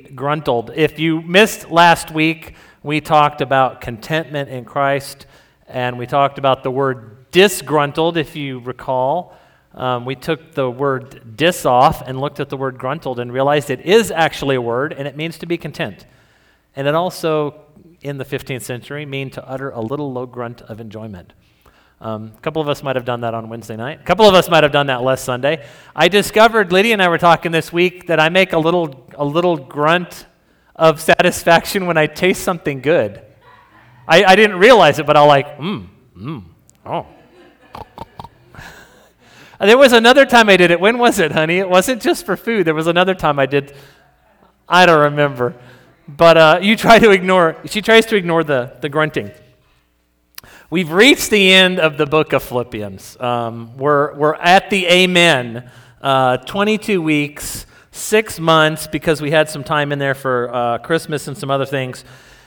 gruntled. If you missed last week, we talked about contentment in Christ, and we talked about the word disgruntled, if you recall. Um, we took the word dis off and looked at the word gruntled and realized it is actually a word, and it means to be content. And it also, in the 15th century, mean to utter a little low grunt of enjoyment. Um, a couple of us might have done that on Wednesday night. A couple of us might have done that last Sunday. I discovered, Lydia and I were talking this week, that I make a little, a little grunt of satisfaction when I taste something good. I, I didn't realize it, but I'll like, mmm, mmm, oh. there was another time I did it. When was it, honey? It wasn't just for food. There was another time I did. I don't remember. But uh, you try to ignore, she tries to ignore the, the grunting. We've reached the end of the book of Philippians. Um, we're, we're at the Amen. Uh, 22 weeks, six months, because we had some time in there for uh, Christmas and some other things.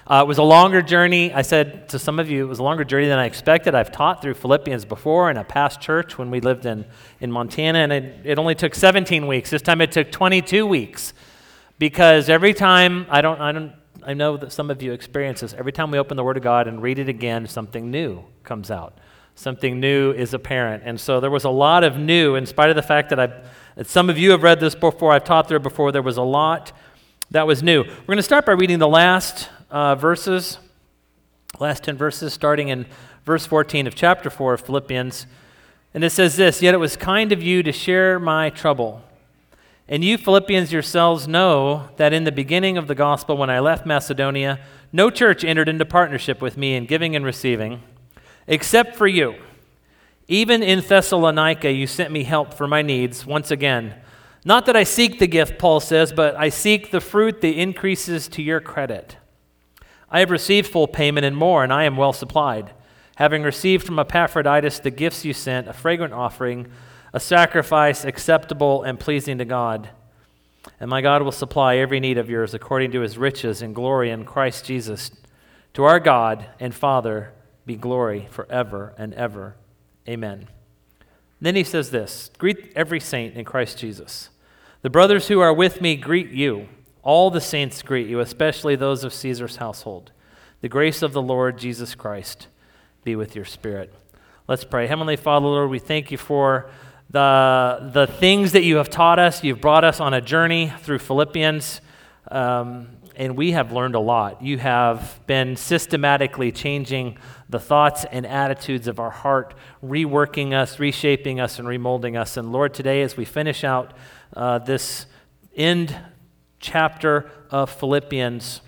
Uh, it was a longer journey. I said to some of you, it was a longer journey than I expected. I've taught through Philippians before in a past church when we lived in, in Montana, and it, it only took 17 weeks. This time it took 22 weeks because every time, I don't, I don't I know that some of you experience this. Every time we open the Word of God and read it again, something new comes out. Something new is apparent. And so there was a lot of new, in spite of the fact that, I've, that some of you have read this before, I've taught there before, there was a lot that was new. We're going to start by reading the last uh, verses, last 10 verses, starting in verse 14 of chapter 4 of Philippians. And it says this Yet it was kind of you to share my trouble. And you Philippians yourselves know that in the beginning of the gospel, when I left Macedonia, no church entered into partnership with me in giving and receiving, except for you. Even in Thessalonica, you sent me help for my needs once again. Not that I seek the gift, Paul says, but I seek the fruit that increases to your credit. I have received full payment and more, and I am well supplied, having received from Epaphroditus the gifts you sent, a fragrant offering a sacrifice acceptable and pleasing to God. And my God will supply every need of yours according to his riches and glory in Christ Jesus. To our God and Father be glory forever and ever. Amen. Then he says this Greet every saint in Christ Jesus. The brothers who are with me greet you. All the saints greet you, especially those of Caesar's household. The grace of the Lord Jesus Christ be with your spirit. Let's pray. Heavenly Father, Lord, we thank you for the, the things that you have taught us. You've brought us on a journey through Philippians, um, and we have learned a lot. You have been systematically changing the thoughts and attitudes of our heart, reworking us, reshaping us, and remolding us. And Lord, today, as we finish out uh, this end chapter of Philippians,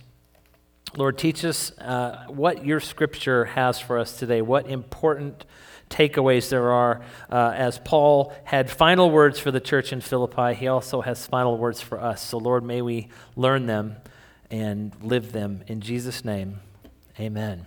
Lord, teach us uh, what your scripture has for us today, what important takeaways there are. Uh, as Paul had final words for the church in Philippi, he also has final words for us. So, Lord, may we learn them and live them. In Jesus' name, amen.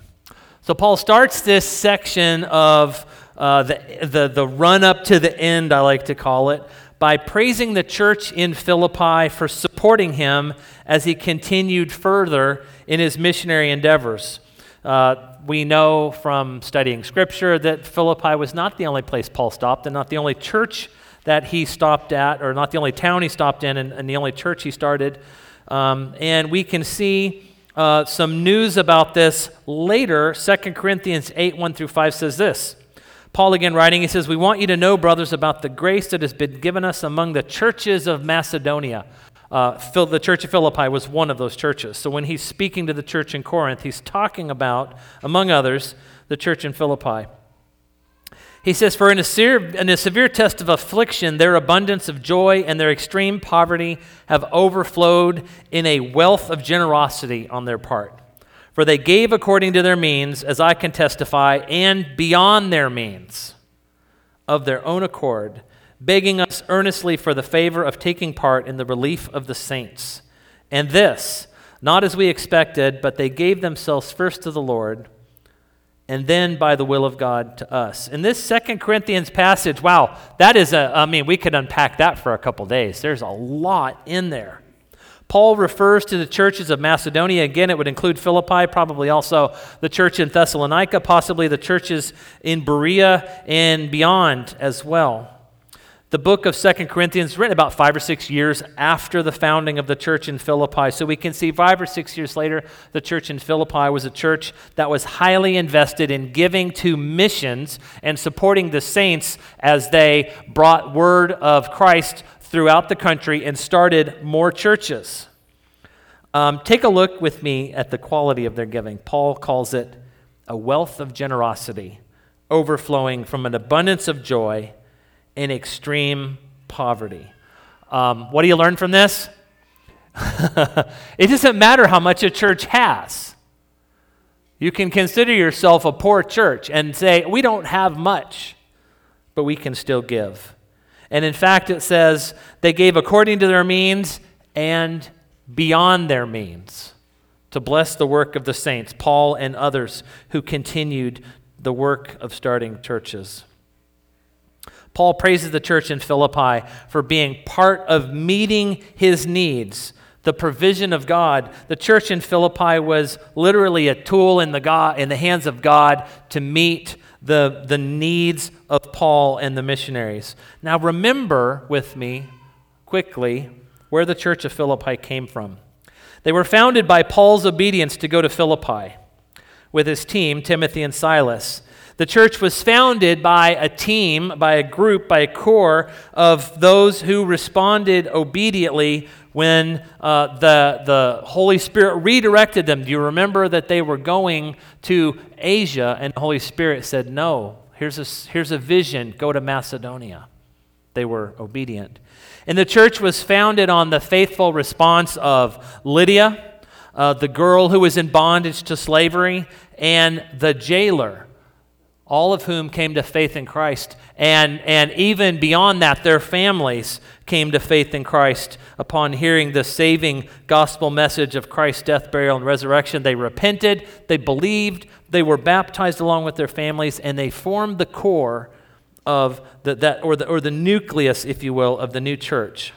So, Paul starts this section of uh, the, the, the run up to the end, I like to call it, by praising the church in Philippi for supporting him as he continued further in his missionary endeavors. Uh, we know from studying Scripture that Philippi was not the only place Paul stopped and not the only church that he stopped at, or not the only town he stopped in and, and the only church he started. Um, and we can see uh, some news about this later. 2 Corinthians 8 1 through 5 says this. Paul again writing, he says, We want you to know, brothers, about the grace that has been given us among the churches of Macedonia. Uh, the church of Philippi was one of those churches. So when he's speaking to the church in Corinth, he's talking about, among others, the church in Philippi. He says, For in a, in a severe test of affliction, their abundance of joy and their extreme poverty have overflowed in a wealth of generosity on their part. For they gave according to their means, as I can testify, and beyond their means, of their own accord begging us earnestly for the favor of taking part in the relief of the saints. And this, not as we expected, but they gave themselves first to the Lord and then by the will of God to us. In this Second Corinthians passage, wow, that is a, I mean, we could unpack that for a couple days. There's a lot in there. Paul refers to the churches of Macedonia. Again, it would include Philippi, probably also the church in Thessalonica, possibly the churches in Berea and beyond as well. The book of Second Corinthians written about five or six years after the founding of the church in Philippi. So we can see five or six years later, the church in Philippi was a church that was highly invested in giving to missions and supporting the saints as they brought word of Christ throughout the country and started more churches. Um, take a look with me at the quality of their giving. Paul calls it a wealth of generosity, overflowing from an abundance of joy in extreme poverty. Um, what do you learn from this? it doesn't matter how much a church has. You can consider yourself a poor church and say, we don't have much, but we can still give. And in fact, it says they gave according to their means and beyond their means to bless the work of the saints, Paul and others who continued the work of starting churches. Paul praises the church in Philippi for being part of meeting his needs, the provision of God. The church in Philippi was literally a tool in the, God, in the hands of God to meet the, the needs of Paul and the missionaries. Now, remember with me quickly where the church of Philippi came from. They were founded by Paul's obedience to go to Philippi with his team, Timothy and Silas. The church was founded by a team, by a group, by a core of those who responded obediently when uh, the, the Holy Spirit redirected them. Do you remember that they were going to Asia and the Holy Spirit said, No, here's a, here's a vision, go to Macedonia? They were obedient. And the church was founded on the faithful response of Lydia, uh, the girl who was in bondage to slavery, and the jailer all of whom came to faith in Christ. And, and even beyond that, their families came to faith in Christ upon hearing the saving gospel message of Christ's death, burial, and resurrection. They repented, they believed, they were baptized along with their families, and they formed the core of the, that, or the, or the nucleus, if you will, of the new church.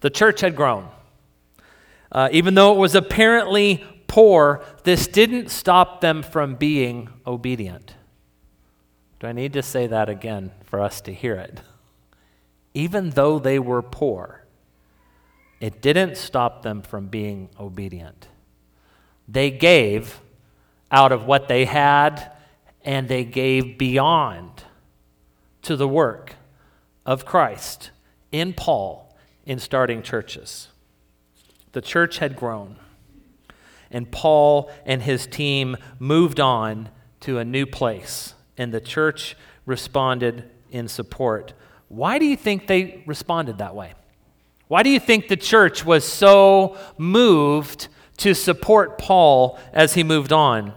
The church had grown. Uh, even though it was apparently poor, this didn't stop them from being obedient. Do I need to say that again for us to hear it? Even though they were poor, it didn't stop them from being obedient. They gave out of what they had, and they gave beyond to the work of Christ in Paul in starting churches. The church had grown and Paul and his team moved on to a new place, and the church responded in support. Why do you think they responded that way? Why do you think the church was so moved to support Paul as he moved on?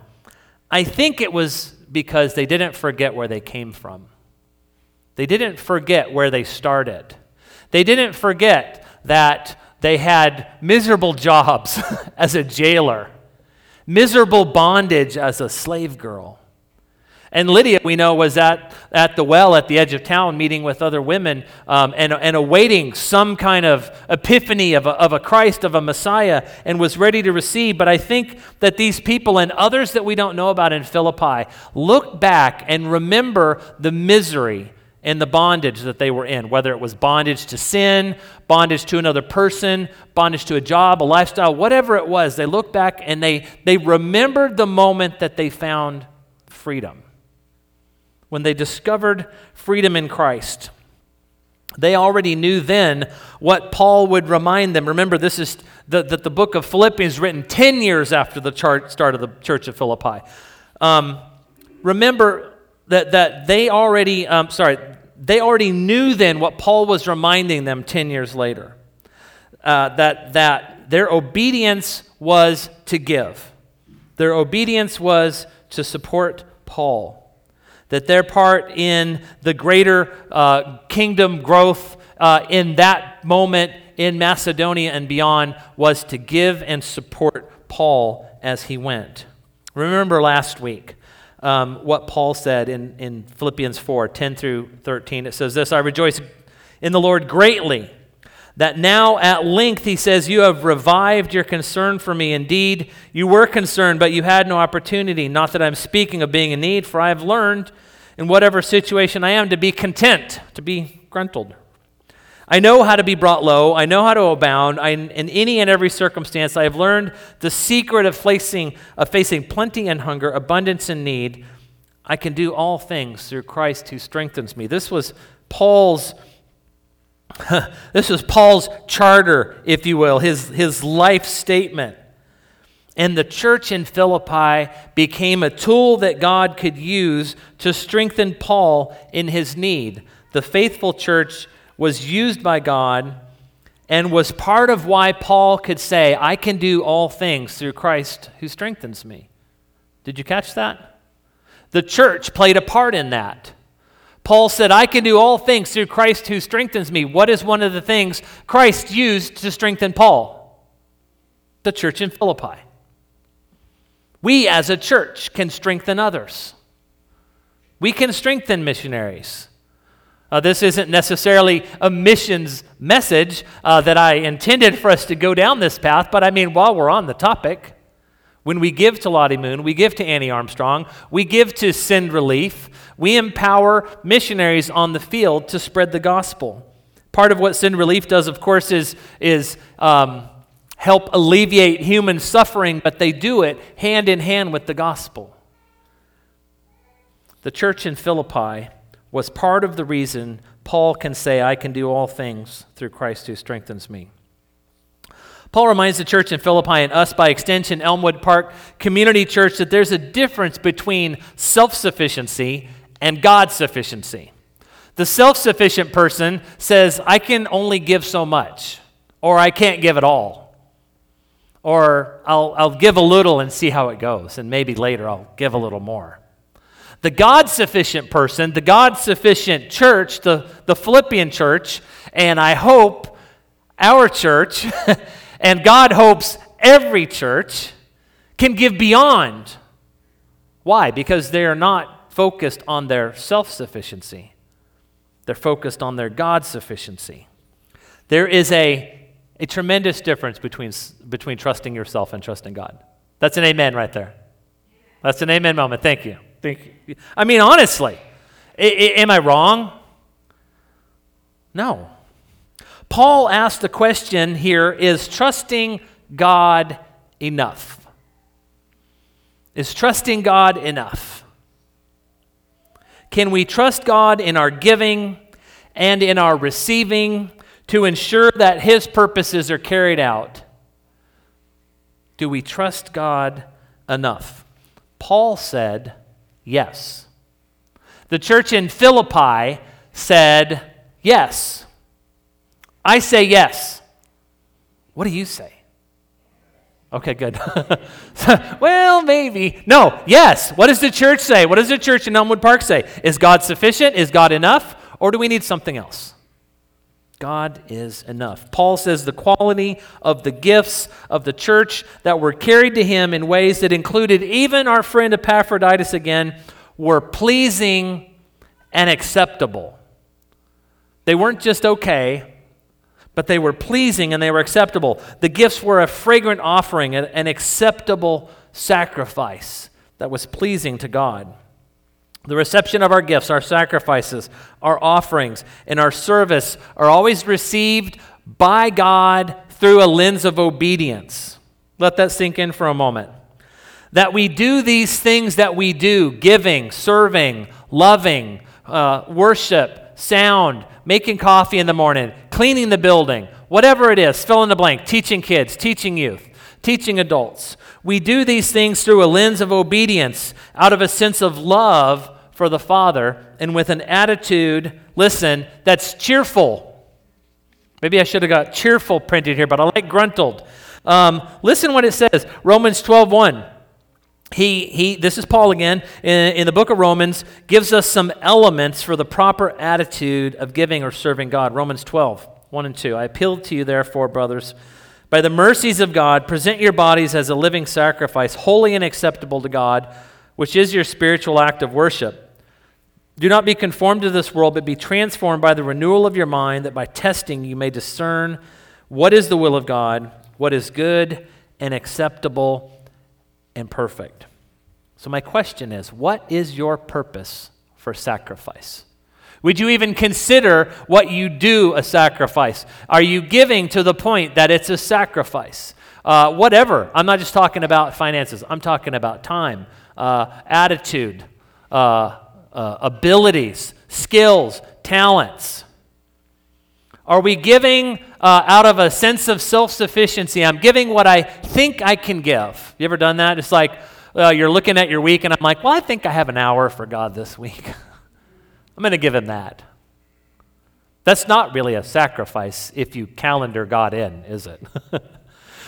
I think it was because they didn't forget where they came from. They didn't forget where they started. They didn't forget that they had miserable jobs as a jailer, miserable bondage as a slave girl. And Lydia, we know, was at, at the well at the edge of town meeting with other women um, and, and awaiting some kind of epiphany of a, of a Christ, of a Messiah, and was ready to receive. But I think that these people and others that we don't know about in Philippi look back and remember the misery and the bondage that they were in, whether it was bondage to sin, bondage to another person, bondage to a job, a lifestyle, whatever it was. They look back and they, they remembered the moment that they found freedom. When they discovered freedom in Christ. They already knew then what Paul would remind them. Remember, this is that the, the, book of Philippians written 10 years after the chart, start of the church of Philippi. Um, remember that, that they already, um, sorry, they already knew then what Paul was reminding them 10 years later uh, that, that their obedience was to give, their obedience was to support Paul. That their part in the greater uh, kingdom growth uh, in that moment in Macedonia and beyond was to give and support Paul as he went. Remember last week, um, what Paul said in, in Philippians 4 10 through 13. It says this I rejoice in the Lord greatly that now at length, he says, you have revived your concern for me. Indeed, you were concerned, but you had no opportunity. Not that I'm speaking of being in need, for I have learned in whatever situation I am to be content, to be gruntled. I know how to be brought low. I know how to abound. I, in any and every circumstance, I have learned the secret of facing, of facing plenty and hunger, abundance and need. I can do all things through Christ who strengthens me. This was Paul's. this was Paul's charter, if you will, his, his life statement. And the church in Philippi became a tool that God could use to strengthen Paul in his need. The faithful church was used by God and was part of why Paul could say, I can do all things through Christ who strengthens me. Did you catch that? The church played a part in that. Paul said, I can do all things through Christ who strengthens me. What is one of the things Christ used to strengthen Paul? The church in Philippi. We as a church can strengthen others. We can strengthen missionaries. Uh, this isn't necessarily a missions message uh, that I intended for us to go down this path, but I mean, while we're on the topic, when we give to Lottie Moon, we give to Annie Armstrong, we give to Send Relief, we empower missionaries on the field to spread the gospel. Part of what Send Relief does, of course, is, is um, help alleviate human suffering, but they do it hand in hand with the gospel. The church in Philippi was part of the reason Paul can say, I can do all things through Christ who strengthens me. Paul reminds the church in Philippi and us, by extension, Elmwood Park Community Church, that there's a difference between self sufficiency and God sufficiency. The self sufficient person says, I can only give so much, or I can't give at all, or I'll, I'll give a little and see how it goes, and maybe later I'll give a little more. The God sufficient person, the God sufficient church, the, the Philippian church, and I hope our church, and God hopes every church can give beyond. Why? Because they are not focused on their self sufficiency, they're focused on their God sufficiency. There is a, a tremendous difference between, between trusting yourself and trusting God. That's an amen right there. That's an amen moment. Thank you. Thank you. I mean, honestly, I, I, am I wrong? No. Paul asked the question here is trusting God enough? Is trusting God enough? Can we trust God in our giving and in our receiving to ensure that His purposes are carried out? Do we trust God enough? Paul said, yes. The church in Philippi said, yes. I say yes. What do you say? Okay, good. well, maybe. No, yes. What does the church say? What does the church in Elmwood Park say? Is God sufficient? Is God enough? Or do we need something else? God is enough. Paul says the quality of the gifts of the church that were carried to him in ways that included even our friend Epaphroditus again were pleasing and acceptable. They weren't just okay, but they were pleasing and they were acceptable. The gifts were a fragrant offering, an acceptable sacrifice that was pleasing to God. The reception of our gifts, our sacrifices, our offerings, and our service are always received by God through a lens of obedience. Let that sink in for a moment. That we do these things that we do giving, serving, loving, uh, worship, sound, making coffee in the morning, cleaning the building, whatever it is, fill in the blank, teaching kids, teaching youth, teaching adults. We do these things through a lens of obedience, out of a sense of love for the Father and with an attitude, listen, that's cheerful. Maybe I should have got cheerful printed here, but I like gruntled. Um, listen what it says Romans 12 1. He, he, this is Paul again, in, in the book of Romans, gives us some elements for the proper attitude of giving or serving God. Romans 12, 1 and 2. I appeal to you, therefore, brothers, by the mercies of God, present your bodies as a living sacrifice, holy and acceptable to God, which is your spiritual act of worship. Do not be conformed to this world, but be transformed by the renewal of your mind, that by testing you may discern what is the will of God, what is good and acceptable and perfect. So, my question is what is your purpose for sacrifice? Would you even consider what you do a sacrifice? Are you giving to the point that it's a sacrifice? Uh, whatever. I'm not just talking about finances, I'm talking about time, uh, attitude, uh, uh abilities, skills, talents. Are we giving uh, out of a sense of self sufficiency? I'm giving what I think I can give. You ever done that? It's like uh, you're looking at your week, and I'm like, well, I think I have an hour for God this week. I'm going to give him that. That's not really a sacrifice if you calendar God in, is it?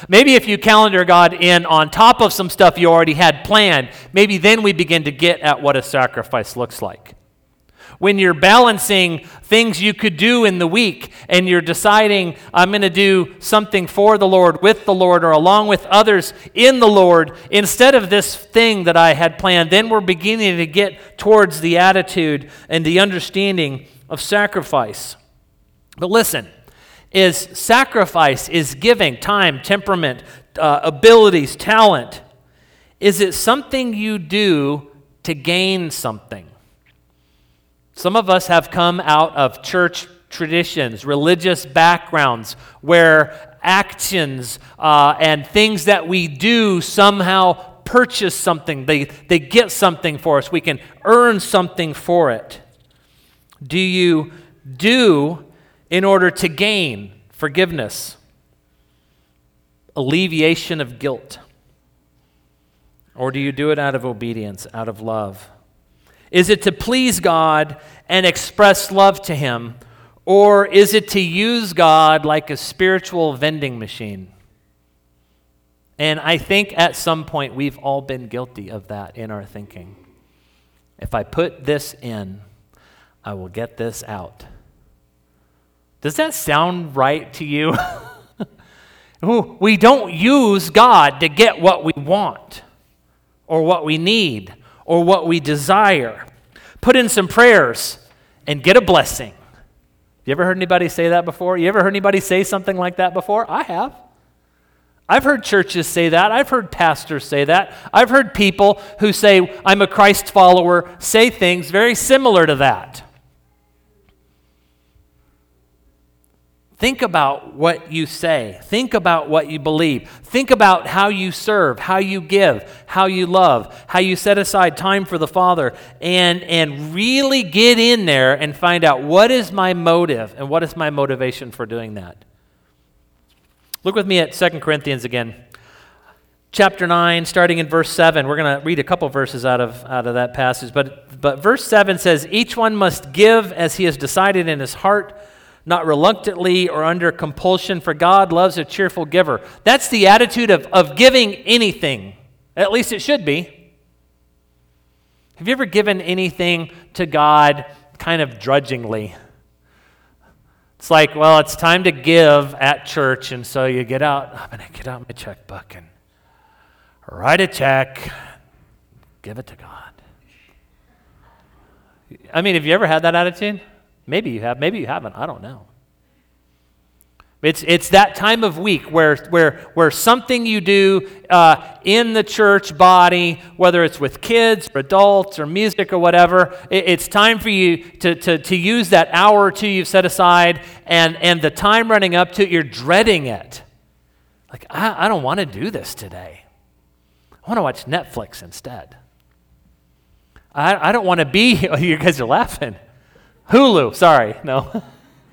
maybe if you calendar God in on top of some stuff you already had planned, maybe then we begin to get at what a sacrifice looks like when you're balancing things you could do in the week and you're deciding, I'm going to do something for the Lord, with the Lord, or along with others in the Lord, instead of this thing that I had planned, then we're beginning to get towards the attitude and the understanding of sacrifice. But listen, is sacrifice, is giving time, temperament, uh, abilities, talent, is it something you do to gain something? Some of us have come out of church traditions, religious backgrounds, where actions uh, and things that we do somehow purchase something. They, they get something for us. We can earn something for it. Do you do in order to gain forgiveness, alleviation of guilt? Or do you do it out of obedience, out of love? Is it to please God and express love to Him? Or is it to use God like a spiritual vending machine? And I think at some point we've all been guilty of that in our thinking. If I put this in, I will get this out. Does that sound right to you? we don't use God to get what we want or what we need or what we desire. Put in some prayers and get a blessing. You ever heard anybody say that before? You ever heard anybody say something like that before? I have. I've heard churches say that. I've heard pastors say that. I've heard people who say, I'm a Christ follower, say things very similar to that. Think about what you say. Think about what you believe. Think about how you serve, how you give, how you love, how you set aside time for the Father, and, and really get in there and find out what is my motive and what is my motivation for doing that. Look with me at 2 Corinthians again. Chapter 9, starting in verse 7. We're going to read a couple verses out of, out of that passage. But, but verse 7 says, Each one must give as he has decided in his heart not reluctantly or under compulsion, for God loves a cheerful giver. That's the attitude of, of giving anything. At least it should be. Have you ever given anything to God kind of drudgingly? It's like, well, it's time to give at church, and so you get out, I'm going to get out my checkbook and write a check, give it to God. I mean, have you ever had that attitude? Maybe you have, maybe you haven't. I don't know. It's, it's that time of week where, where, where something you do uh, in the church body, whether it's with kids or adults or music or whatever, it, it's time for you to, to, to use that hour or two you've set aside, and, and the time running up to it, you're dreading it. Like, I, I don't want to do this today. I want to watch Netflix instead. I, I don't want to be, you guys are laughing. Hulu, sorry, no.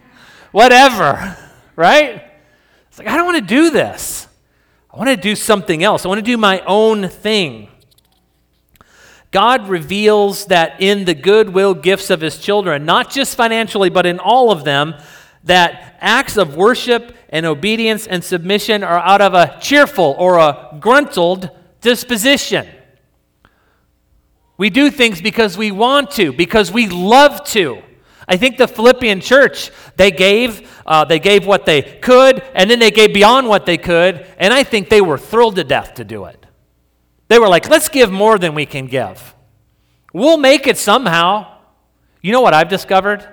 Whatever, right? It's like, I don't want to do this. I want to do something else. I want to do my own thing. God reveals that in the goodwill gifts of his children, not just financially, but in all of them, that acts of worship and obedience and submission are out of a cheerful or a gruntled disposition. We do things because we want to, because we love to. I think the Philippian church, they gave, uh, they gave what they could, and then they gave beyond what they could, and I think they were thrilled to death to do it. They were like, let's give more than we can give. We'll make it somehow. You know what I've discovered?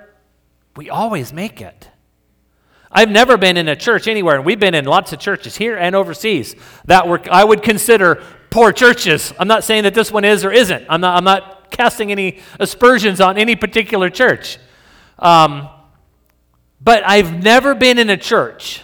We always make it. I've never been in a church anywhere, and we've been in lots of churches here and overseas that were, I would consider poor churches. I'm not saying that this one is or isn't. I'm not, I'm not casting any aspersions on any particular church. Um, but I've never been in a church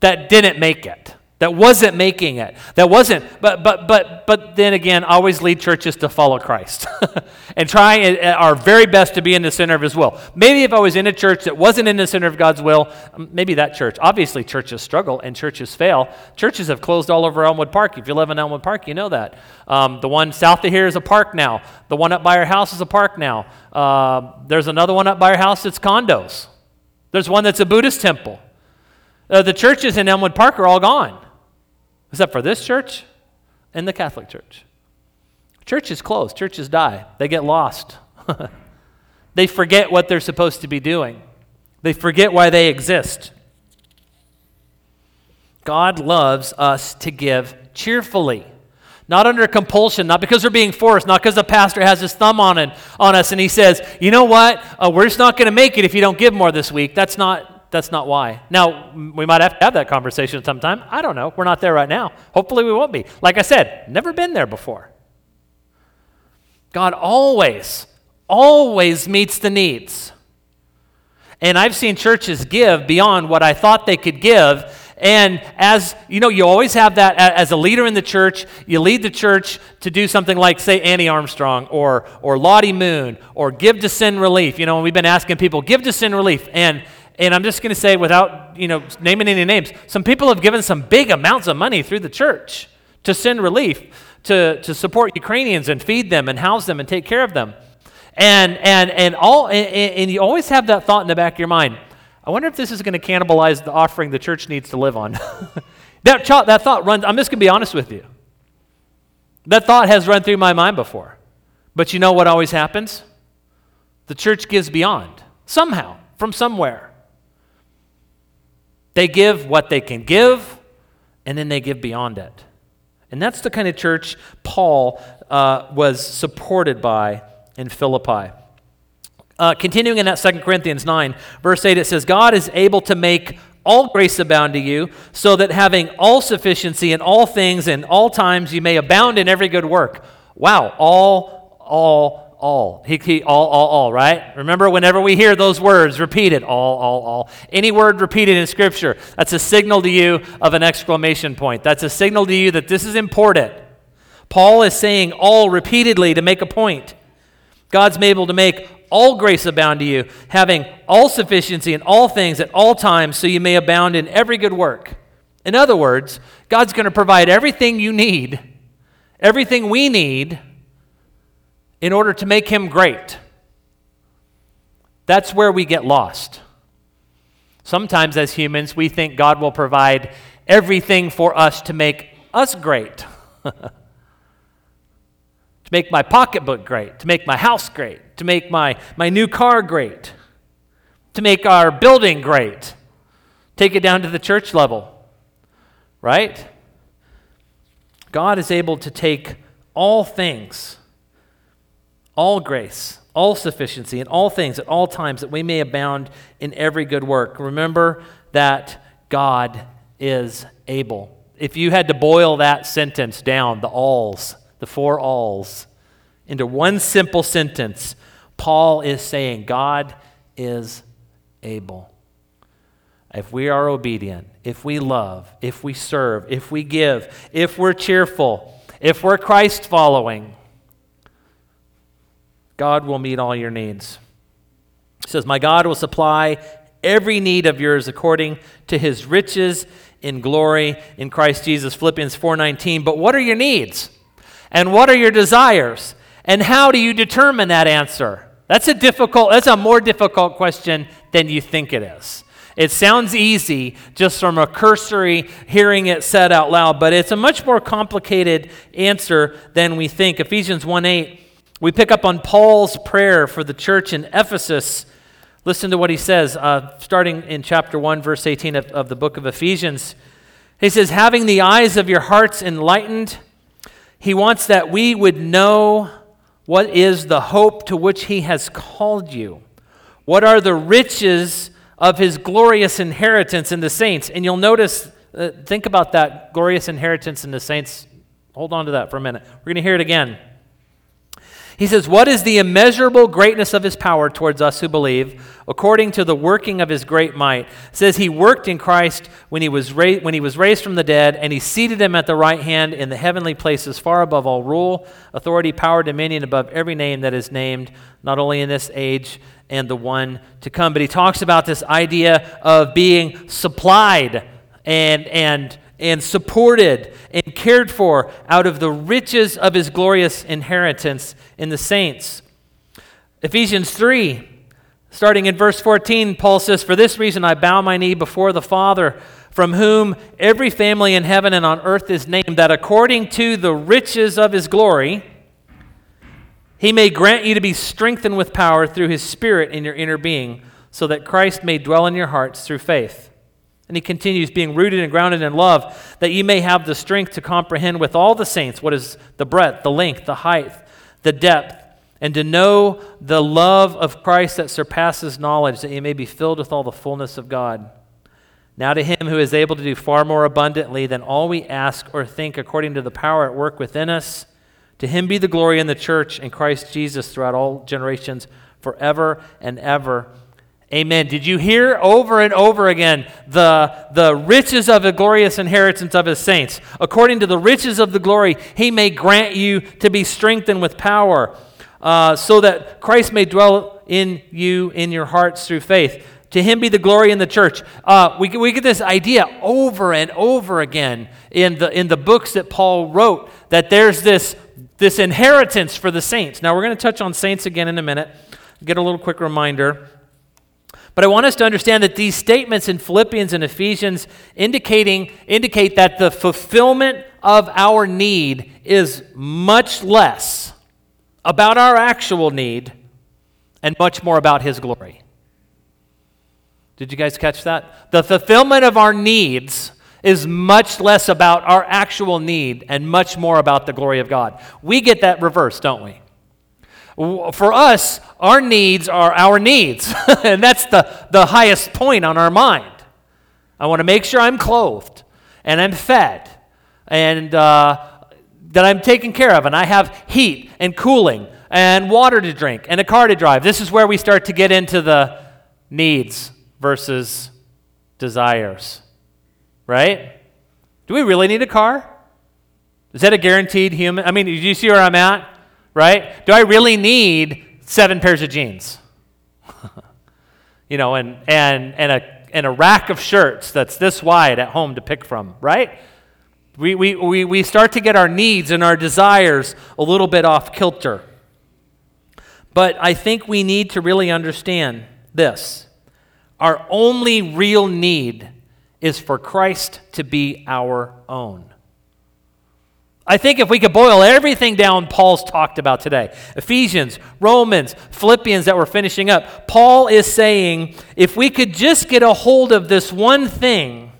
that didn't make it that wasn't making it that wasn't but but but but then again always lead churches to follow christ and try our very best to be in the center of his will. Maybe if i was in a church that wasn't in the center of god's will maybe that church obviously churches struggle and churches fail. Churches have closed all over elmwood park. If you live in elmwood park you know that. Um, the one south of here is a park now. The one up by our house is a park now. Uh, there's another one up by our house that's condos. There's one that's a buddhist temple. Uh, the churches in elmwood park are all gone except for this church and the Catholic Church. Churches close, churches die, they get lost. they forget what they're supposed to be doing, they forget why they exist. God loves us to give cheerfully. Not under compulsion, not because we're being forced, not because the pastor has his thumb on, it, on us and he says, you know what, uh, we're just not going to make it if you don't give more this week. That's not, that's not why. Now, we might have to have that conversation sometime. I don't know. We're not there right now. Hopefully, we won't be. Like I said, never been there before. God always, always meets the needs. And I've seen churches give beyond what I thought they could give. And as you know, you always have that as a leader in the church, you lead the church to do something like, say, Annie Armstrong or, or Lottie Moon or Give to Send Relief. You know, we've been asking people, give to Send Relief. And and I'm just going to say, without you know naming any names, some people have given some big amounts of money through the church to send relief, to, to support Ukrainians and feed them and house them and take care of them. And, and, and, all, and, and you always have that thought in the back of your mind I wonder if this is going to cannibalize the offering the church needs to live on. that, that thought runs, I'm just going to be honest with you. That thought has run through my mind before. But you know what always happens? The church gives beyond, somehow, from somewhere. They give what they can give, and then they give beyond it. And that's the kind of church Paul uh, was supported by in Philippi. Uh, continuing in that 2 Corinthians 9, verse 8, it says, God is able to make all grace abound to you, so that having all sufficiency in all things and all times you may abound in every good work. Wow, all, all, all. He, he, all, all, all, right? Remember, whenever we hear those words repeated, all, all, all, any word repeated in Scripture, that's a signal to you of an exclamation point. That's a signal to you that this is important. Paul is saying all repeatedly to make a point. God's able to make all grace abound to you, having all sufficiency in all things at all times, so you may abound in every good work. In other words, God's going to provide everything you need, everything we need in order to make him great. That's where we get lost. Sometimes, as humans, we think God will provide everything for us to make us great. to make my pocketbook great, to make my house great, to make my, my new car great, to make our building great. Take it down to the church level, right? God is able to take all things all grace, all sufficiency, in all things, at all times, that we may abound in every good work. Remember that God is able. If you had to boil that sentence down, the alls, the four alls, into one simple sentence, Paul is saying, God is able. If we are obedient, if we love, if we serve, if we give, if we're cheerful, if we're Christ following, God will meet all your needs. He says, My God will supply every need of yours according to his riches in glory in Christ Jesus. Philippians 4:19. But what are your needs? And what are your desires? And how do you determine that answer? That's a difficult, that's a more difficult question than you think it is. It sounds easy just from a cursory hearing it said out loud, but it's a much more complicated answer than we think. Ephesians 1 8 we pick up on Paul's prayer for the church in Ephesus. Listen to what he says, uh, starting in chapter 1, verse 18 of, of the book of Ephesians. He says, Having the eyes of your hearts enlightened, he wants that we would know what is the hope to which he has called you. What are the riches of his glorious inheritance in the saints? And you'll notice, uh, think about that glorious inheritance in the saints. Hold on to that for a minute. We're going to hear it again. He says, What is the immeasurable greatness of his power towards us who believe, according to the working of his great might? Says he worked in Christ when he, was ra- when he was raised from the dead, and he seated him at the right hand in the heavenly places, far above all rule, authority, power, dominion, above every name that is named, not only in this age and the one to come. But he talks about this idea of being supplied and, and and supported and cared for out of the riches of his glorious inheritance in the saints. Ephesians 3, starting in verse 14, Paul says, For this reason I bow my knee before the Father, from whom every family in heaven and on earth is named, that according to the riches of his glory, he may grant you to be strengthened with power through his Spirit in your inner being, so that Christ may dwell in your hearts through faith and he continues, being rooted and grounded in love, that ye may have the strength to comprehend with all the saints what is the breadth, the length, the height, the depth, and to know the love of Christ that surpasses knowledge, that ye may be filled with all the fullness of God. Now to him who is able to do far more abundantly than all we ask or think according to the power at work within us, to him be the glory in the church and Christ Jesus throughout all generations, forever and ever. Amen. Did you hear over and over again the, the riches of the glorious inheritance of his saints? According to the riches of the glory, he may grant you to be strengthened with power, uh, so that Christ may dwell in you in your hearts through faith. To him be the glory in the church. Uh, we, we get this idea over and over again in the, in the books that Paul wrote that there's this, this inheritance for the saints. Now, we're going to touch on saints again in a minute. Get a little quick reminder. But I want us to understand that these statements in Philippians and Ephesians indicating, indicate that the fulfillment of our need is much less about our actual need and much more about His glory. Did you guys catch that? The fulfillment of our needs is much less about our actual need and much more about the glory of God. We get that reversed, don't we? For us, our needs are our needs, and that's the, the highest point on our mind. I want to make sure I'm clothed and I'm fed and uh, that I'm taken care of and I have heat and cooling and water to drink and a car to drive. This is where we start to get into the needs versus desires, right? Do we really need a car? Is that a guaranteed human? I mean, do you see where I'm at? Right? Do I really need seven pairs of jeans? you know, and, and, and, a, and a rack of shirts that's this wide at home to pick from, right? We, we, we, we start to get our needs and our desires a little bit off kilter. But I think we need to really understand this. Our only real need is for Christ to be our own. I think if we could boil everything down Paul's talked about today Ephesians, Romans, Philippians that we're finishing up, Paul is saying if we could just get a hold of this one thing,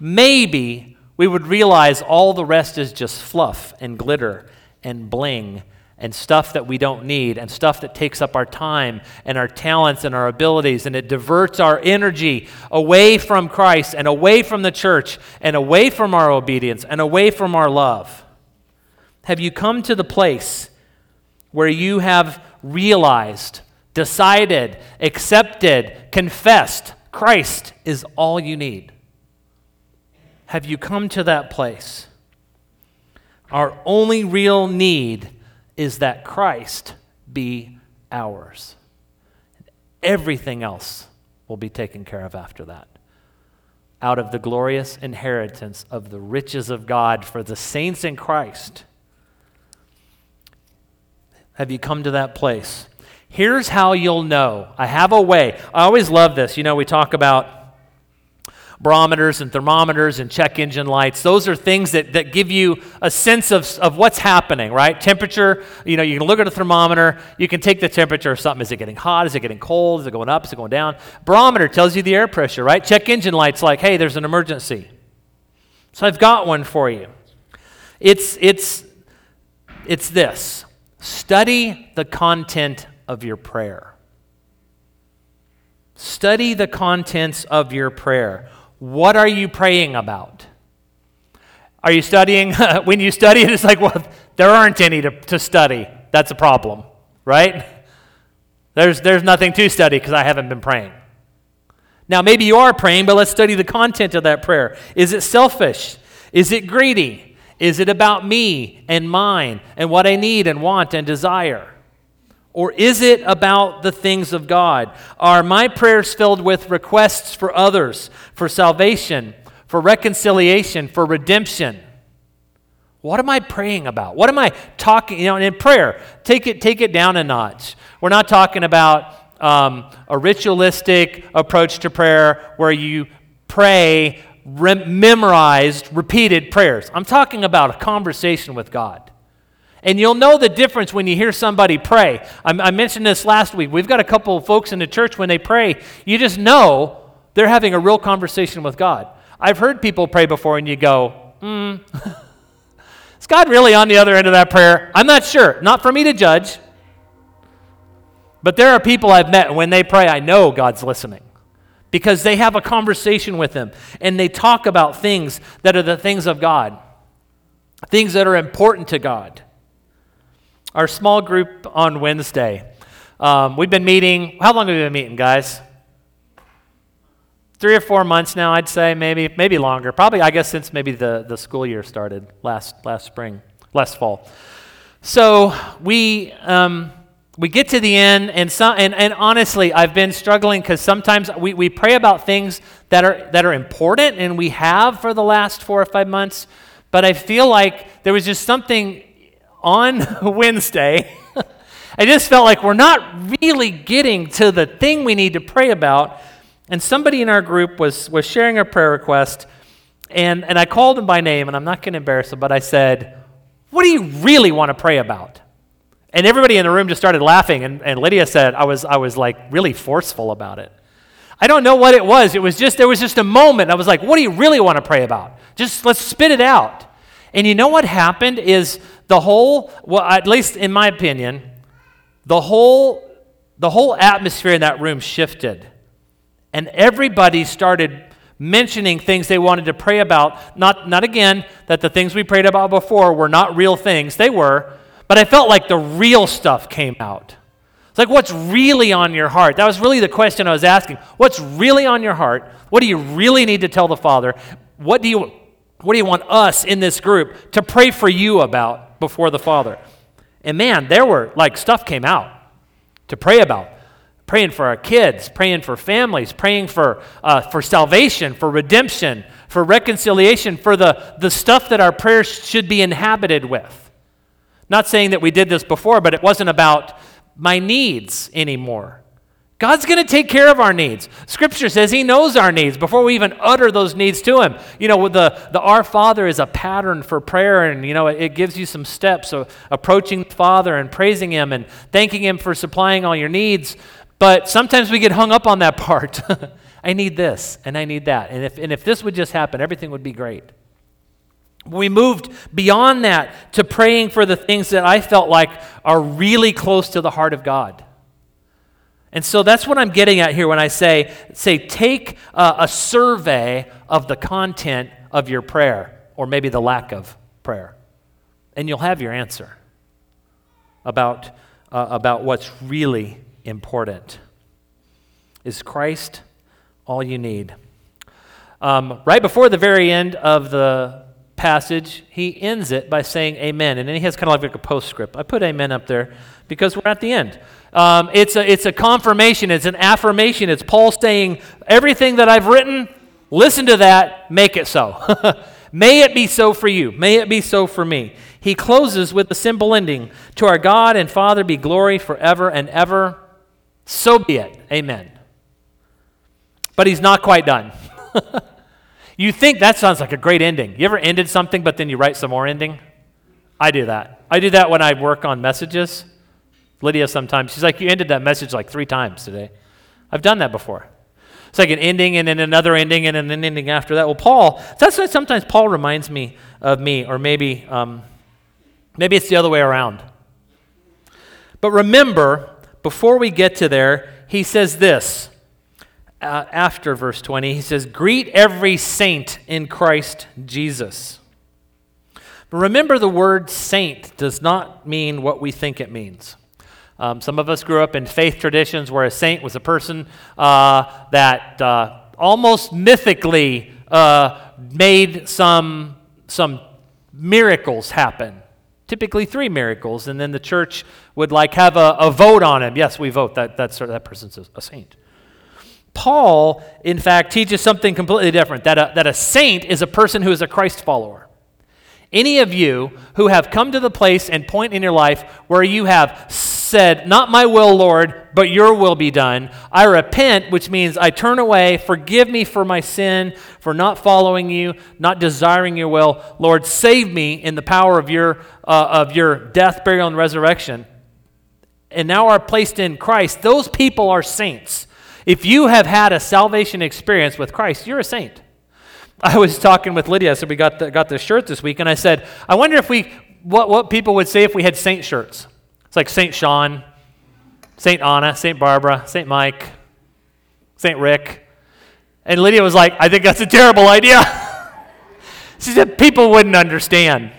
maybe we would realize all the rest is just fluff and glitter and bling and stuff that we don't need and stuff that takes up our time and our talents and our abilities and it diverts our energy away from Christ and away from the church and away from our obedience and away from our love. Have you come to the place where you have realized, decided, accepted, confessed Christ is all you need? Have you come to that place? Our only real need is that Christ be ours. Everything else will be taken care of after that. Out of the glorious inheritance of the riches of God for the saints in Christ. Have you come to that place? Here's how you'll know. I have a way. I always love this. You know, we talk about barometers and thermometers and check engine lights. Those are things that, that give you a sense of, of what's happening, right? Temperature, you know, you can look at a thermometer, you can take the temperature of something. Is it getting hot? Is it getting cold? Is it going up? Is it going down? Barometer tells you the air pressure, right? Check engine lights like, hey, there's an emergency. So I've got one for you. It's, it's, it's this study the content of your prayer. Study the contents of your prayer. What are you praying about? Are you studying? when you study it, it's like, well, there aren't any to, to study. That's a problem, right? There's, there's nothing to study because I haven't been praying. Now, maybe you are praying, but let's study the content of that prayer. Is it selfish? Is it greedy? Is it about me and mine and what I need and want and desire? Or is it about the things of God? Are my prayers filled with requests for others, for salvation, for reconciliation, for redemption? What am I praying about? What am I talking, you know, in prayer, take it, take it down a notch. We're not talking about um, a ritualistic approach to prayer where you pray memorized, repeated prayers. I'm talking about a conversation with God. And you'll know the difference when you hear somebody pray. I, I mentioned this last week. We've got a couple of folks in the church when they pray, you just know they're having a real conversation with God. I've heard people pray before, and you go, hmm, is God really on the other end of that prayer? I'm not sure. Not for me to judge. But there are people I've met, and when they pray, I know God's listening because they have a conversation with Him and they talk about things that are the things of God, things that are important to God. Our small group on Wednesday, um, we've been meeting. How long have we been meeting, guys? Three or four months now, I'd say, maybe, maybe longer. Probably, I guess, since maybe the, the school year started last, last spring, last fall. So we. Um, we get to the end, and, some, and, and honestly, I've been struggling because sometimes we, we pray about things that are, that are important, and we have for the last four or five months, but I feel like there was just something on Wednesday. I just felt like we're not really getting to the thing we need to pray about. And somebody in our group was, was sharing a prayer request, and, and I called him by name, and I'm not going to embarrass him, but I said, What do you really want to pray about? And everybody in the room just started laughing. And, and Lydia said, I was, I was like really forceful about it. I don't know what it was. It was just, there was just a moment. I was like, what do you really want to pray about? Just let's spit it out. And you know what happened is the whole, well, at least in my opinion, the whole, the whole atmosphere in that room shifted. And everybody started mentioning things they wanted to pray about. Not, not again, that the things we prayed about before were not real things. They were, but I felt like the real stuff came out. It's like, what's really on your heart? That was really the question I was asking. What's really on your heart? What do you really need to tell the Father? What do you, what do you want us in this group to pray for you about before the Father? And man, there were like stuff came out to pray about. Praying for our kids, praying for families, praying for, uh, for salvation, for redemption, for reconciliation, for the, the stuff that our prayers should be inhabited with. Not saying that we did this before, but it wasn't about my needs anymore. God's going to take care of our needs. Scripture says He knows our needs before we even utter those needs to Him. You know, the, the Our Father is a pattern for prayer, and, you know, it gives you some steps of approaching the Father and praising Him and thanking Him for supplying all your needs. But sometimes we get hung up on that part. I need this, and I need that. And if, and if this would just happen, everything would be great. We moved beyond that to praying for the things that I felt like are really close to the heart of God. And so that's what I'm getting at here when I say, say take a, survey of the content of your prayer, or maybe the lack of prayer, and you'll have your answer about, uh, about what's really important. Is Christ all you need? Um, right before the very end of the passage, he ends it by saying amen. And then he has kind of like a postscript. I put amen up there because we're at the end. Um, it's, a, it's a confirmation, it's an affirmation. It's Paul saying, everything that I've written, listen to that, make it so. May it be so for you. May it be so for me. He closes with the simple ending To our God and Father be glory forever and ever. So be it. Amen. But he's not quite done. You think that sounds like a great ending. You ever ended something, but then you write some more ending? I do that. I do that when I work on messages. Lydia sometimes, she's like, You ended that message like three times today. I've done that before. It's like an ending and then another ending and then an ending after that. Well, Paul, that's why sometimes Paul reminds me of me, or maybe, um, maybe it's the other way around. But remember, before we get to there, he says this uh, after verse 20. He says, Greet every saint in Christ Jesus. But remember, the word saint does not mean what we think it means. Um, some of us grew up in faith traditions where a saint was a person uh, that uh, almost mythically uh, made some, some miracles happen. Typically, three miracles, and then the church would like have a, a vote on him. Yes, we vote that that's, that person's a saint. Paul, in fact, teaches something completely different that a, that a saint is a person who is a Christ follower. Any of you who have come to the place and point in your life where you have said, Not my will, Lord, but your will be done, I repent, which means I turn away. Forgive me for my sin, for not following you, not desiring your will. Lord, save me in the power of your, uh, of your death, burial, and resurrection. And now are placed in Christ. Those people are saints. If you have had a salvation experience with Christ, you're a saint. I was talking with Lydia, so we got the, got the shirt this week, and I said, I wonder if we, what, what people would say if we had saint shirts. It's like St. Sean, St. Anna, St. Barbara, St. Mike, St. Rick. And Lydia was like, I think that's a terrible idea. she said, people wouldn't understand.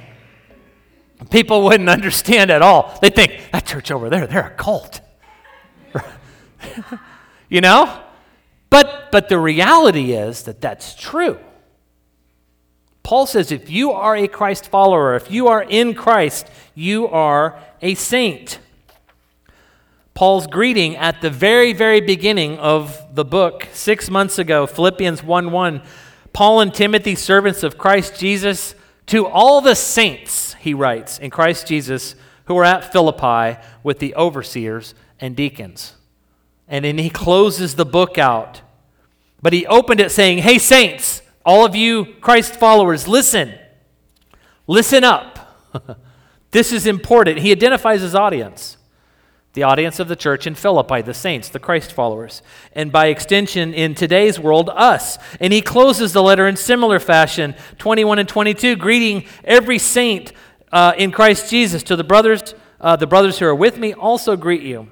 People wouldn't understand at all. They think, that church over there, they're a cult. you know? But, but the reality is that that's true. Paul says if you are a Christ follower, if you are in Christ, you are a saint. Paul's greeting at the very, very beginning of the book, six months ago, Philippians 1 1. Paul and Timothy, servants of Christ Jesus, to all the saints, he writes, in Christ Jesus, who are at Philippi with the overseers and deacons. And then he closes the book out. But he opened it saying, Hey, saints, all of you Christ followers, listen. Listen up. this is important. He identifies his audience the audience of the church in Philippi, the saints, the Christ followers, and by extension, in today's world, us. And he closes the letter in similar fashion 21 and 22, greeting every saint uh, in Christ Jesus. To the brothers, uh, the brothers who are with me also greet you.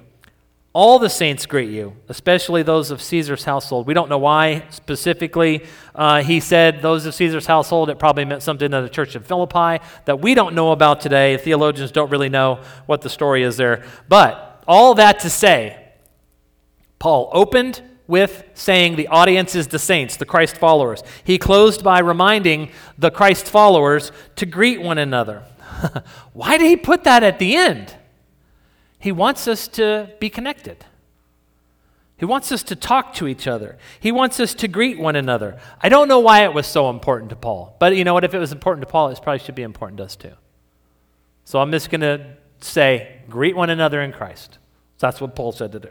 All the saints greet you, especially those of Caesar's household. We don't know why specifically uh, he said those of Caesar's household. It probably meant something to the church of Philippi that we don't know about today. Theologians don't really know what the story is there. But all that to say, Paul opened with saying the audience is the saints, the Christ followers. He closed by reminding the Christ followers to greet one another. why did he put that at the end? He wants us to be connected. He wants us to talk to each other. He wants us to greet one another. I don't know why it was so important to Paul, but you know what? If it was important to Paul, it probably should be important to us too. So I'm just going to say, greet one another in Christ. That's what Paul said to do.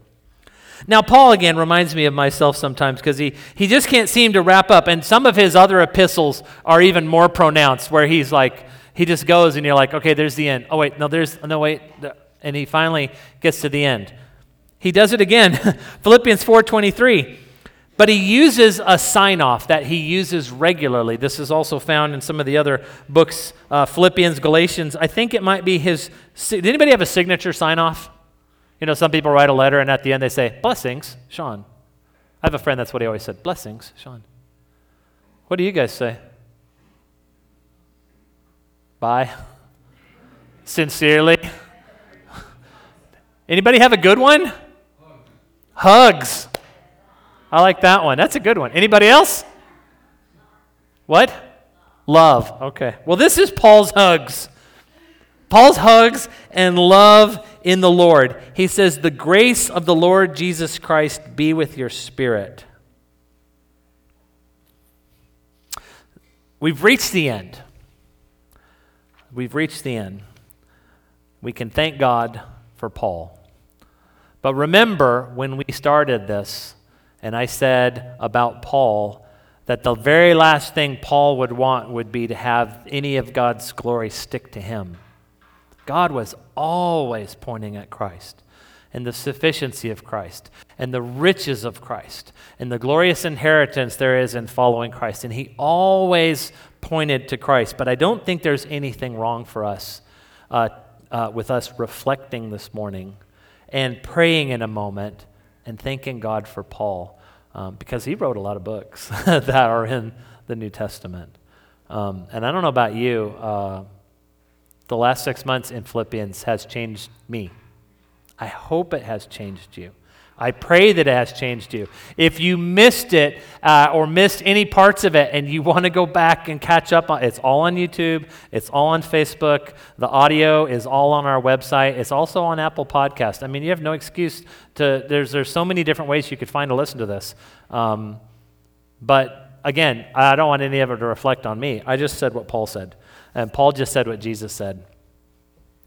Now, Paul again reminds me of myself sometimes because he, he just can't seem to wrap up. And some of his other epistles are even more pronounced, where he's like, he just goes and you're like, okay, there's the end. Oh, wait, no, there's, no, wait and he finally gets to the end. He does it again. Philippians 4:23. But he uses a sign off that he uses regularly. This is also found in some of the other books, uh, Philippians, Galatians. I think it might be his. Did anybody have a signature sign off? You know, some people write a letter and at the end they say, Blessings, Sean. I have a friend that's what he always said, Blessings, Sean. What do you guys say? Bye. Sincerely. Anybody have a good one? Hugs. I like that one. That's a good one. Anybody else? What? Love. Okay. Well, this is Paul's hugs. Paul's hugs and love in the Lord. He says, The grace of the Lord Jesus Christ be with your spirit. We've reached the end. We've reached the end. We can thank God for Paul. But remember when we started this, and I said about Paul that the very last thing Paul would want would be to have any of God's glory stick to him. God was always pointing at Christ and the sufficiency of Christ and the riches of Christ and the glorious inheritance there is in following Christ. And he always pointed to Christ. But I don't think there's anything wrong for us uh, uh, with us reflecting this morning and praying in a moment and thanking God for Paul um, because he wrote a lot of books that are in the New Testament. Um, and I don't know about you, uh, the last six months in Philippians has changed me. I hope it has changed you. I pray that it has changed you. If you missed it uh, or missed any parts of it and you want to go back and catch up on it's all on YouTube, it's all on Facebook, the audio is all on our website, it's also on Apple Podcast. I mean, you have no excuse to there's there's so many different ways you could find to listen to this. Um, but again, I don't want any of it to reflect on me. I just said what Paul said. And Paul just said what Jesus said.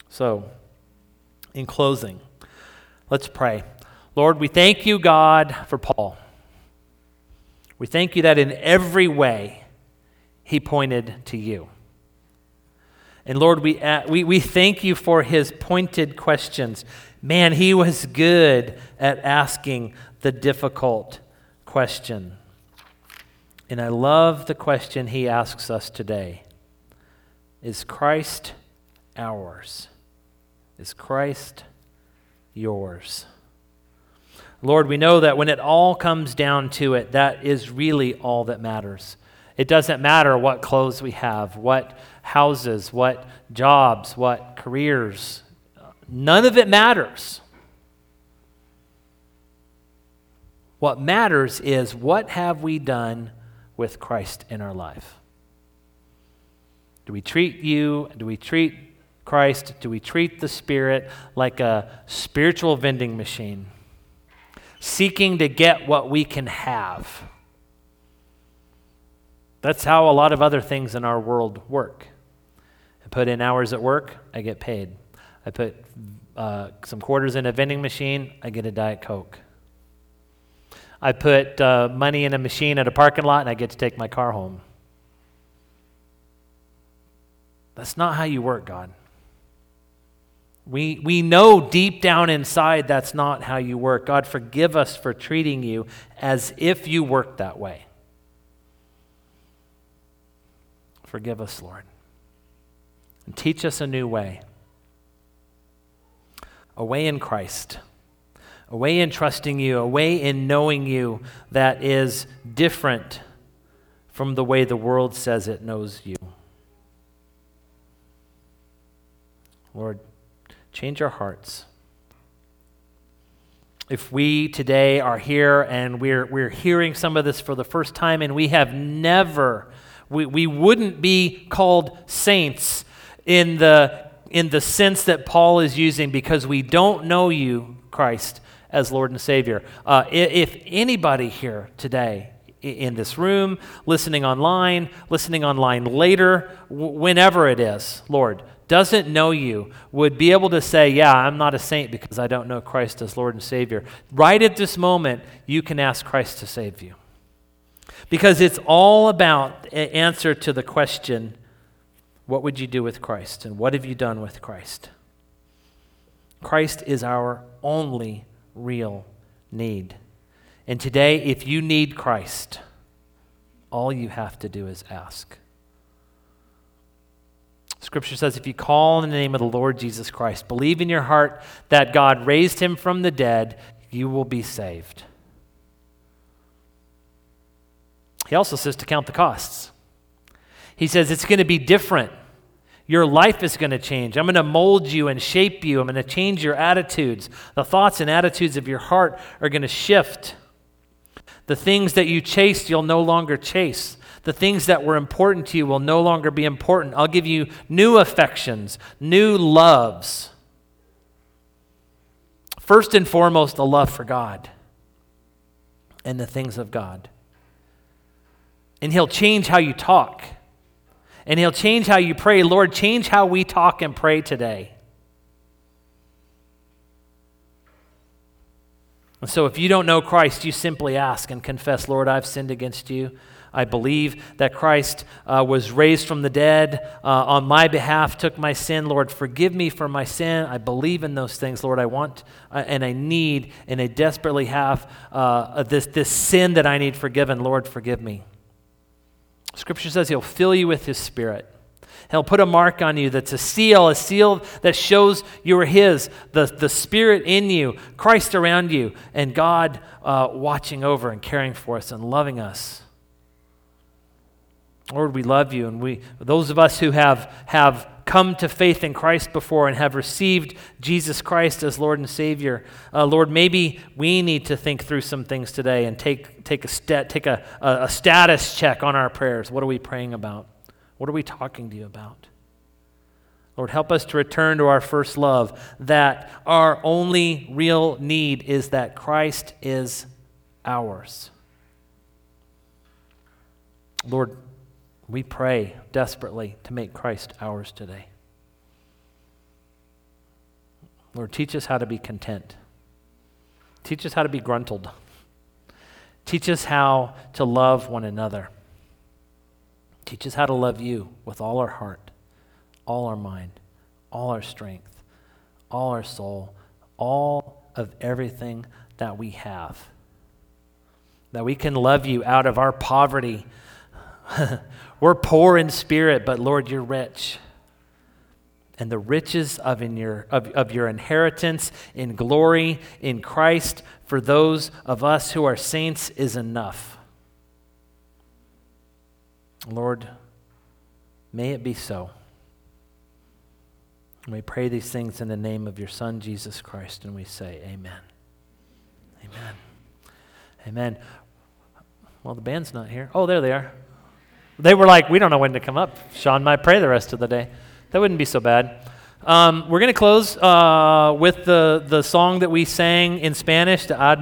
So, in closing, let's pray. Lord, we thank you, God, for Paul. We thank you that in every way he pointed to you. And Lord, we, uh, we, we thank you for his pointed questions. Man, he was good at asking the difficult question. And I love the question he asks us today Is Christ ours? Is Christ yours? Lord, we know that when it all comes down to it, that is really all that matters. It doesn't matter what clothes we have, what houses, what jobs, what careers. None of it matters. What matters is what have we done with Christ in our life? Do we treat you, do we treat Christ, do we treat the Spirit like a spiritual vending machine? Seeking to get what we can have. That's how a lot of other things in our world work. I put in hours at work, I get paid. I put uh, some quarters in a vending machine, I get a Diet Coke. I put uh, money in a machine at a parking lot, and I get to take my car home. That's not how you work, God. We, we know deep down inside that's not how you work. God, forgive us for treating you as if you worked that way. Forgive us, Lord. And teach us a new way. A way in Christ. A way in trusting you. A way in knowing you that is different from the way the world says it knows you. Lord, Change our hearts. If we today are here and we're, we're hearing some of this for the first time and we have never, we, we wouldn't be called saints in the, in the sense that Paul is using because we don't know you, Christ, as Lord and Savior. Uh, if anybody here today in this room, listening online, listening online later, whenever it is, Lord, doesn't know you would be able to say, Yeah, I'm not a saint because I don't know Christ as Lord and Savior, right at this moment, you can ask Christ to save you. Because it's all about an answer to the question, What would you do with Christ? And what have you done with Christ? Christ is our only real need. And today, if you need Christ, all you have to do is ask. Scripture says if you call in the name of the Lord Jesus Christ, believe in your heart that God raised him from the dead, you will be saved. He also says to count the costs. He says it's going to be different. Your life is going to change. I'm going to mold you and shape you. I'm going to change your attitudes. The thoughts and attitudes of your heart are going to shift. The things that you chased, you'll no longer chase. The things that were important to you will no longer be important. I'll give you new affections, new loves. First and foremost, a love for God and the things of God. And He'll change how you talk. And He'll change how you pray. Lord, change how we talk and pray today. And so, if you don't know Christ, you simply ask and confess, Lord, I've sinned against you. I believe that Christ uh, was raised from the dead uh, on my behalf, took my sin. Lord, forgive me for my sin. I believe in those things, Lord. I want uh, and I need and I desperately have uh, this, this sin that I need forgiven. Lord, forgive me. Scripture says He'll fill you with His Spirit. He'll put a mark on you that's a seal, a seal that shows you're His, the, the Spirit in you, Christ around you, and God uh, watching over and caring for us and loving us. Lord, we love you. And we, those of us who have, have come to faith in Christ before and have received Jesus Christ as Lord and Savior. Uh, Lord, maybe we need to think through some things today and take, take, a, stat, take a, a, a status check on our prayers. What are we praying about? What are we talking to you about? Lord, help us to return to our first love, that our only real need is that Christ is ours. Lord, we pray desperately to make Christ ours today. Lord, teach us how to be content. Teach us how to be gruntled. Teach us how to love one another. Teach us how to love you with all our heart, all our mind, all our strength, all our soul, all of everything that we have. That we can love you out of our poverty. We're poor in spirit, but Lord, you're rich. And the riches of, in your, of, of your inheritance in glory in Christ for those of us who are saints is enough. Lord, may it be so. And we pray these things in the name of your Son, Jesus Christ, and we say, Amen. Amen. Amen. Well, the band's not here. Oh, there they are. They were like, we don't know when to come up. Sean might pray the rest of the day. That wouldn't be so bad. Um, we're going to close uh, with the, the song that we sang in Spanish, to Admi